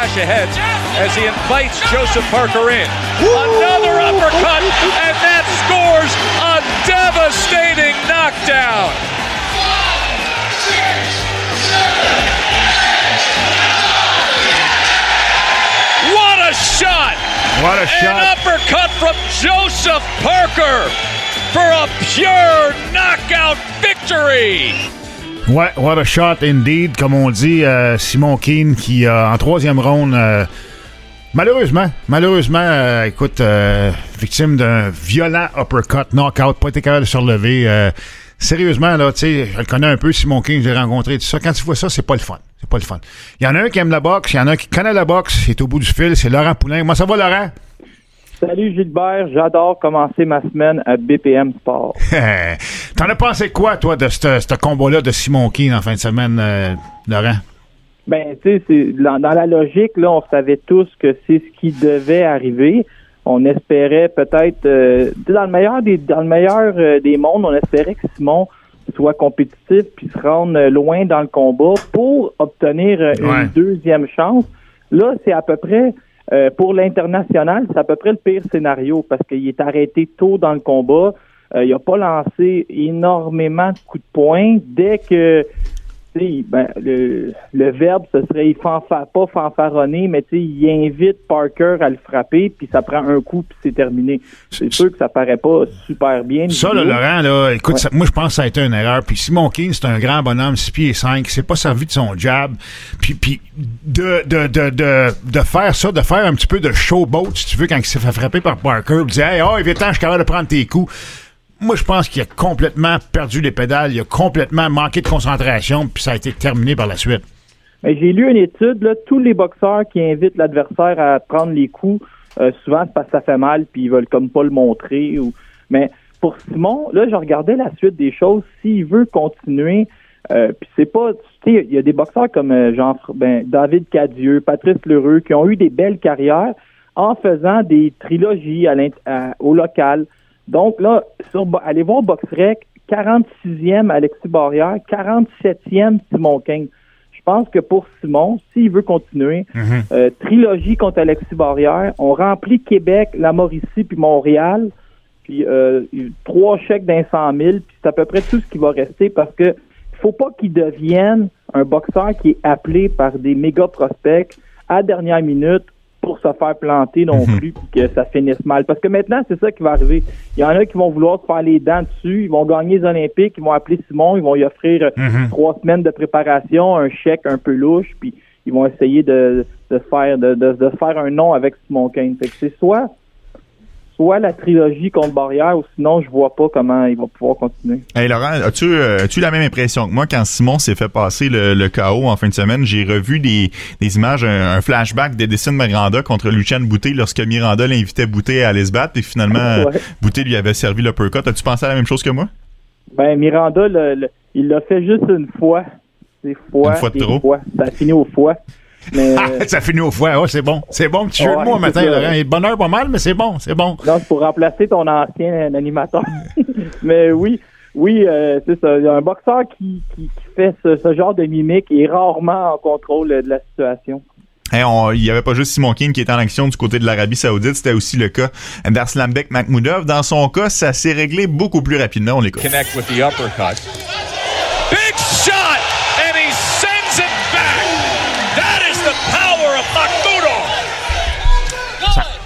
clash ahead as he invites Joseph Parker in. Another uppercut, and that scores a devastating knockdown. What a shot! What a shot! An uppercut from Joseph Parker for a pure knockout victory. Ouais, what a shot indeed, comme on dit, euh, Simon Keane qui, euh, en troisième ronde, euh, malheureusement, malheureusement, euh, écoute, euh, victime d'un violent uppercut, knockout, pas été capable de se relever. sérieusement, là, tu sais, je le connais un peu, Simon King, j'ai rencontré, tout ça. Quand tu vois ça, c'est pas le fun. C'est pas le fun. Il y en a un qui aime la boxe, il y en a un qui connaît la boxe, il est au bout du fil, c'est Laurent Poulain. Moi, ça va, Laurent? Salut Gilbert, j'adore commencer ma semaine à BPM Sport. T'en as pensé quoi, toi, de ce combat-là de Simon Keane en fin de semaine, euh, Laurent? Ben, tu sais, dans, dans la logique, là, on savait tous que c'est ce qui devait arriver. On espérait peut-être, euh, dans le meilleur des, dans le meilleur euh, des mondes, on espérait que Simon soit compétitif puis se rende loin dans le combat pour obtenir Ouais. une deuxième chance. Là, c'est à peu près euh, pour l'international, c'est à peu près le pire scénario parce qu'il est arrêté tôt dans le combat. Euh, il n'a pas lancé énormément de coups de poing. Dès que ben, le, le verbe, ce serait il fanfa, pas fanfaronner, mais il invite Parker à le frapper, puis ça prend un coup, puis c'est terminé. C'est sûr que ça paraît pas super bien. Ça, là. Laurent, là, écoute, Ouais. ça- moi, je pense que ça a été une erreur. Puis Simon King, c'est un grand bonhomme, 6 pieds 5, il s'est pas servi de son jab. Puis, puis de, de, de, de, de faire ça, de faire un petit peu de showboat, si tu veux, quand il s'est fait frapper par Parker, puis dire, hey, oh, il temps, je suis capable de prendre tes coups. Moi, je pense qu'il a complètement perdu les pédales, il a complètement manqué de concentration, puis ça a été terminé par la suite. Mais j'ai lu une étude, là, tous les boxeurs qui invitent l'adversaire à prendre les coups, euh, souvent c'est parce que ça fait mal, puis ils veulent comme pas le montrer. Ou... Mais pour Simon, là, je regardais la suite des choses. S'il veut continuer, euh, puis c'est pas, tu sais, il y a des boxeurs comme euh, Jean, ben, David Cadieux, Patrice Lheureux, qui ont eu des belles carrières en faisant des trilogies à au local. Donc là, sur, allez voir BoxRec, 46e Alexis Barrière, 47e Simon King. Je pense que pour Simon, s'il veut continuer, euh, trilogie contre Alexis Barrière, on remplit Québec, la Mauricie puis Montréal, puis euh, trois chèques d'un 100 000, puis c'est à peu près tout ce qui va rester parce que il faut pas qu'il devienne un boxeur qui est appelé par des méga prospects à dernière minute pour se faire planter non plus puis que ça finisse mal. Parce que maintenant, c'est ça qui va arriver. Il y en a qui vont vouloir se faire les dents dessus, ils vont gagner les Olympiques, ils vont appeler Simon, ils vont lui offrir euh, trois semaines de préparation, un chèque un peu louche, puis ils vont essayer de, de faire de, de, de faire un nom avec Simon Kane. Fait que c'est soit soit la trilogie contre Barrière ou sinon je vois pas comment il va pouvoir continuer. Hey Laurent, as-tu euh, as-tu la même impression que moi quand Simon s'est fait passer le, le KO en fin de semaine? J'ai revu des, des images, un, un flashback d'Edison Miranda contre Lucien Boutet lorsque Miranda l'invitait Boutet à aller se battre et finalement Ouais. Boutet lui avait servi l'uppercut. As-tu pensé à la même chose que moi? Ben Miranda, le- le- il l'a fait juste une fois. C'est fois, Une fois de trop. fois. Ça a fini au foie. Mais Ah, ça finit au foie. Oh, c'est bon. C'est bon que tu joues Ouais, le mot c'est matin. Laurent. Il de heure pas mal, mais c'est bon. C'est bon. c'est pour remplacer ton ancien animateur. Mais oui, oui, euh, c'est ça. Il y a un boxeur qui, qui, qui fait ce, ce genre de mimique et est rarement en contrôle de la situation. Hey, on- il y avait pas juste Simon King qui était en action du côté de l'Arabie Saoudite, c'était aussi le cas d'Arslanbek Makhmoudov. Dans son cas, ça s'est réglé beaucoup plus rapidement. On l'écoute. Connect with the uppercut.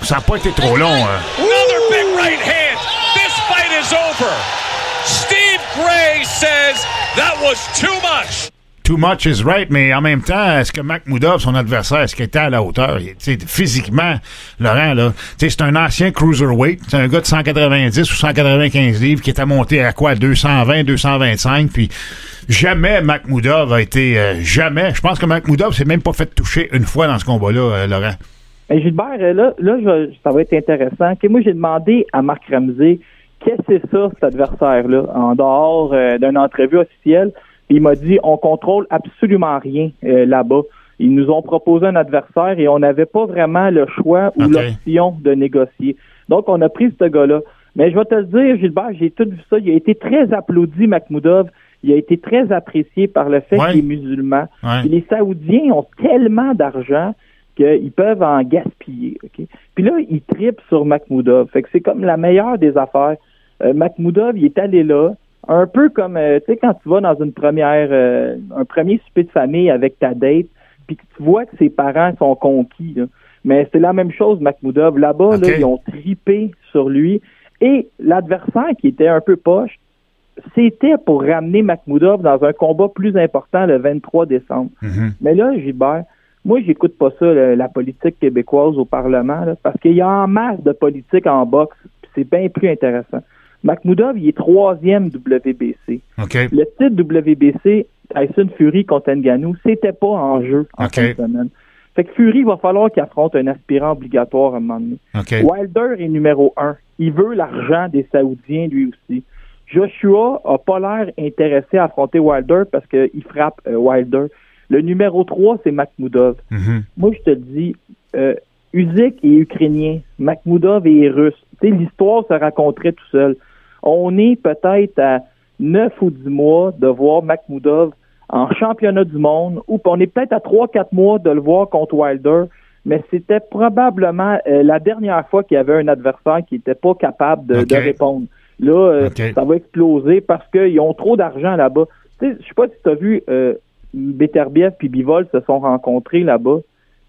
Ça n'a pas été trop long. hein. Another big right hand. This fight is over. Steve Gray says that was too much. Too much is right, mais en même temps, est-ce que Makhmoudov, son adversaire, est-ce qu'il était à la hauteur? Physiquement, Laurent, là, c'est un ancien cruiserweight. C'est un gars de 190 ou 195 livres qui était monté à quoi? 220, 225, puis jamais Makhmoudov a été, euh, jamais. Je pense que Makhmoudov s'est même pas fait toucher une fois dans ce combat-là, euh, Laurent. Mais Gilbert, euh, là, là je- ça va être intéressant. Ok, moi, j'ai demandé à Marc Ramsey qu'est-ce que c'est ça, cet adversaire-là, en dehors euh, d'une entrevue officielle? Il m'a dit on contrôle absolument rien euh, là-bas. Ils nous ont proposé un adversaire et on n'avait pas vraiment le choix ou l'option de négocier. Donc, on a pris ce gars-là. Mais je vais te le dire, Gilbert, j'ai tout vu ça. Il a été très applaudi, Makhmoudov. Il a été très apprécié par le fait Ouais. qu'il est musulman. Ouais. Les Saoudiens ont tellement d'argent qu'ils peuvent en gaspiller. OK? Puis là, ils tripent sur Makhmoudov. Fait que c'est comme la meilleure des affaires. Euh, Makhmoudov, il est allé là, un peu comme, euh, tu sais, quand tu vas dans une première, euh, un premier souper de famille avec ta date, puis que tu vois que ses parents sont conquis, là. Mais c'est la même chose, Makhmoudov. Là-bas, là, ils ont tripé sur lui. Et l'adversaire qui était un peu poche, c'était pour ramener Makhmoudov dans un combat plus important le 23 décembre. Mhm. Mais là, Gilbert, moi, j'écoute pas ça, la politique québécoise au Parlement, là, parce qu'il y a en masse de politique en boxe, c'est bien plus intéressant. Makhmoudov, il est troisième WBC. Le titre WBC, Tyson Fury contre Ngannou, c'était pas en jeu en OK. fin de semaine. Fait que Fury va falloir qu'il affronte un aspirant obligatoire à un moment donné. Wilder est numéro un. Il veut l'argent des Saoudiens, lui aussi. Joshua a pas l'air intéressé à affronter Wilder parce qu'il frappe euh, Wilder. Le numéro 3, c'est Makhmoudov. Mhm. Moi, je te le dis, euh, Usyk est ukrainien, Makhmoudov est russe. Tu sais, l'histoire se raconterait tout seul. On est peut-être à 9 ou 10 mois de voir Makhmoudov en championnat du monde, ou on est peut-être à 3-4 mois de le voir contre Wilder, mais c'était probablement euh, la dernière fois qu'il y avait un adversaire qui n'était pas capable de, répondre. Là, euh, ça va exploser parce qu'ils ont trop d'argent là-bas. Tu sais, je sais pas si tu as vu, euh, Beterbiev puis Bivol se sont rencontrés là-bas.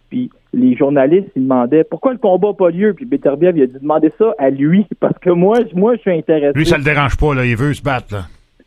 Puis les journalistes, ils demandaient pourquoi le combat n'a pas lieu? Puis Beterbiev, il a dit demander ça à lui parce que moi, je- moi, je suis intéressé. Lui, ça le dérange pas, là. Il veut se battre, là.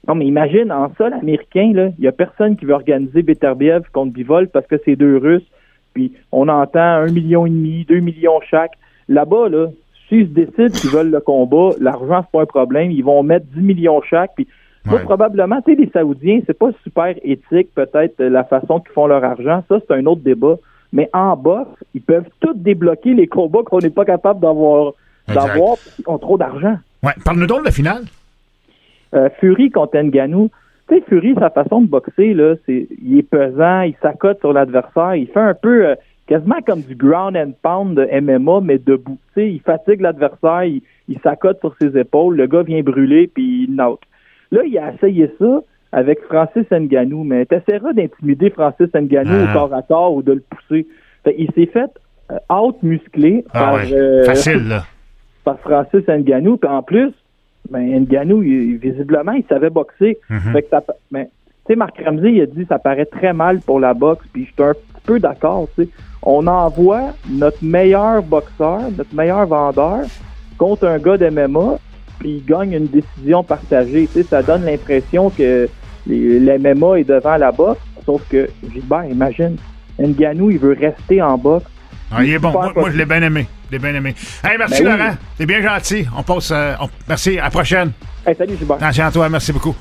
Non, mais imagine, en sol américain, là, il y a personne qui veut organiser Beterbiev contre Bivol parce que c'est deux Russes. Puis on entend un million et demi, deux millions chaque. Là-bas, là, s'ils se décident qu'ils veulent le combat, l'argent, c'est pas un problème. Ils vont mettre 10 millions chaque. Puis moi, Ouais. probablement, tu sais, les Saoudiens, c'est pas super éthique, peut-être, euh, la façon qu'ils font leur argent. Ça, c'est un autre débat. Mais en boxe, ils peuvent tous débloquer les combats qu'on n'est pas capable d'avoir, d'avoir, parce qu'ils ont trop d'argent. Ouais. Parle-nous donc de la finale. Euh, Fury contre Ngannou. Tu sais, Fury, sa façon de boxer, là, c'est, il est pesant, il s'accote sur l'adversaire, il fait un peu euh, quasiment comme du ground and pound de MMA, mais debout. Tu sais, il fatigue l'adversaire, il, il s'accote sur ses épaules, le gars vient brûler, puis il note. Là, il a essayé ça avec Francis Ngannou, mais t'essaieras d'intimider Francis Ngannou Ah. au corps à corps ou de le pousser. Fait, il s'est fait euh, out-musclé Ah par, ouais. euh, Facile, là. par Francis Ngannou. Puis en plus, ben, Ngannou, il- visiblement, il savait boxer. Mhm. Fait que ça, ben, tu sais, Marc Ramsey, il a dit ça paraît très mal pour la boxe. Puis je suis un petit peu d'accord. tu sais. On envoie notre meilleur boxeur, notre meilleur vendeur contre un gars de MMA, puis il gagne une décision partagée. Tu sais, ça donne l'impression que l'MMA est devant la boxe. Sauf que Gilbert, imagine, Ngannou, il veut rester en boxe. Ah, il est bon. Moi, moi, je l'ai bien aimé. Je l'ai bien aimé. Hey, merci, Ben oui. Laurent. T'es bien gentil. On passe. euh, on- Merci. À la prochaine. Hey, salut Gilbert. Attention à toi. Merci beaucoup.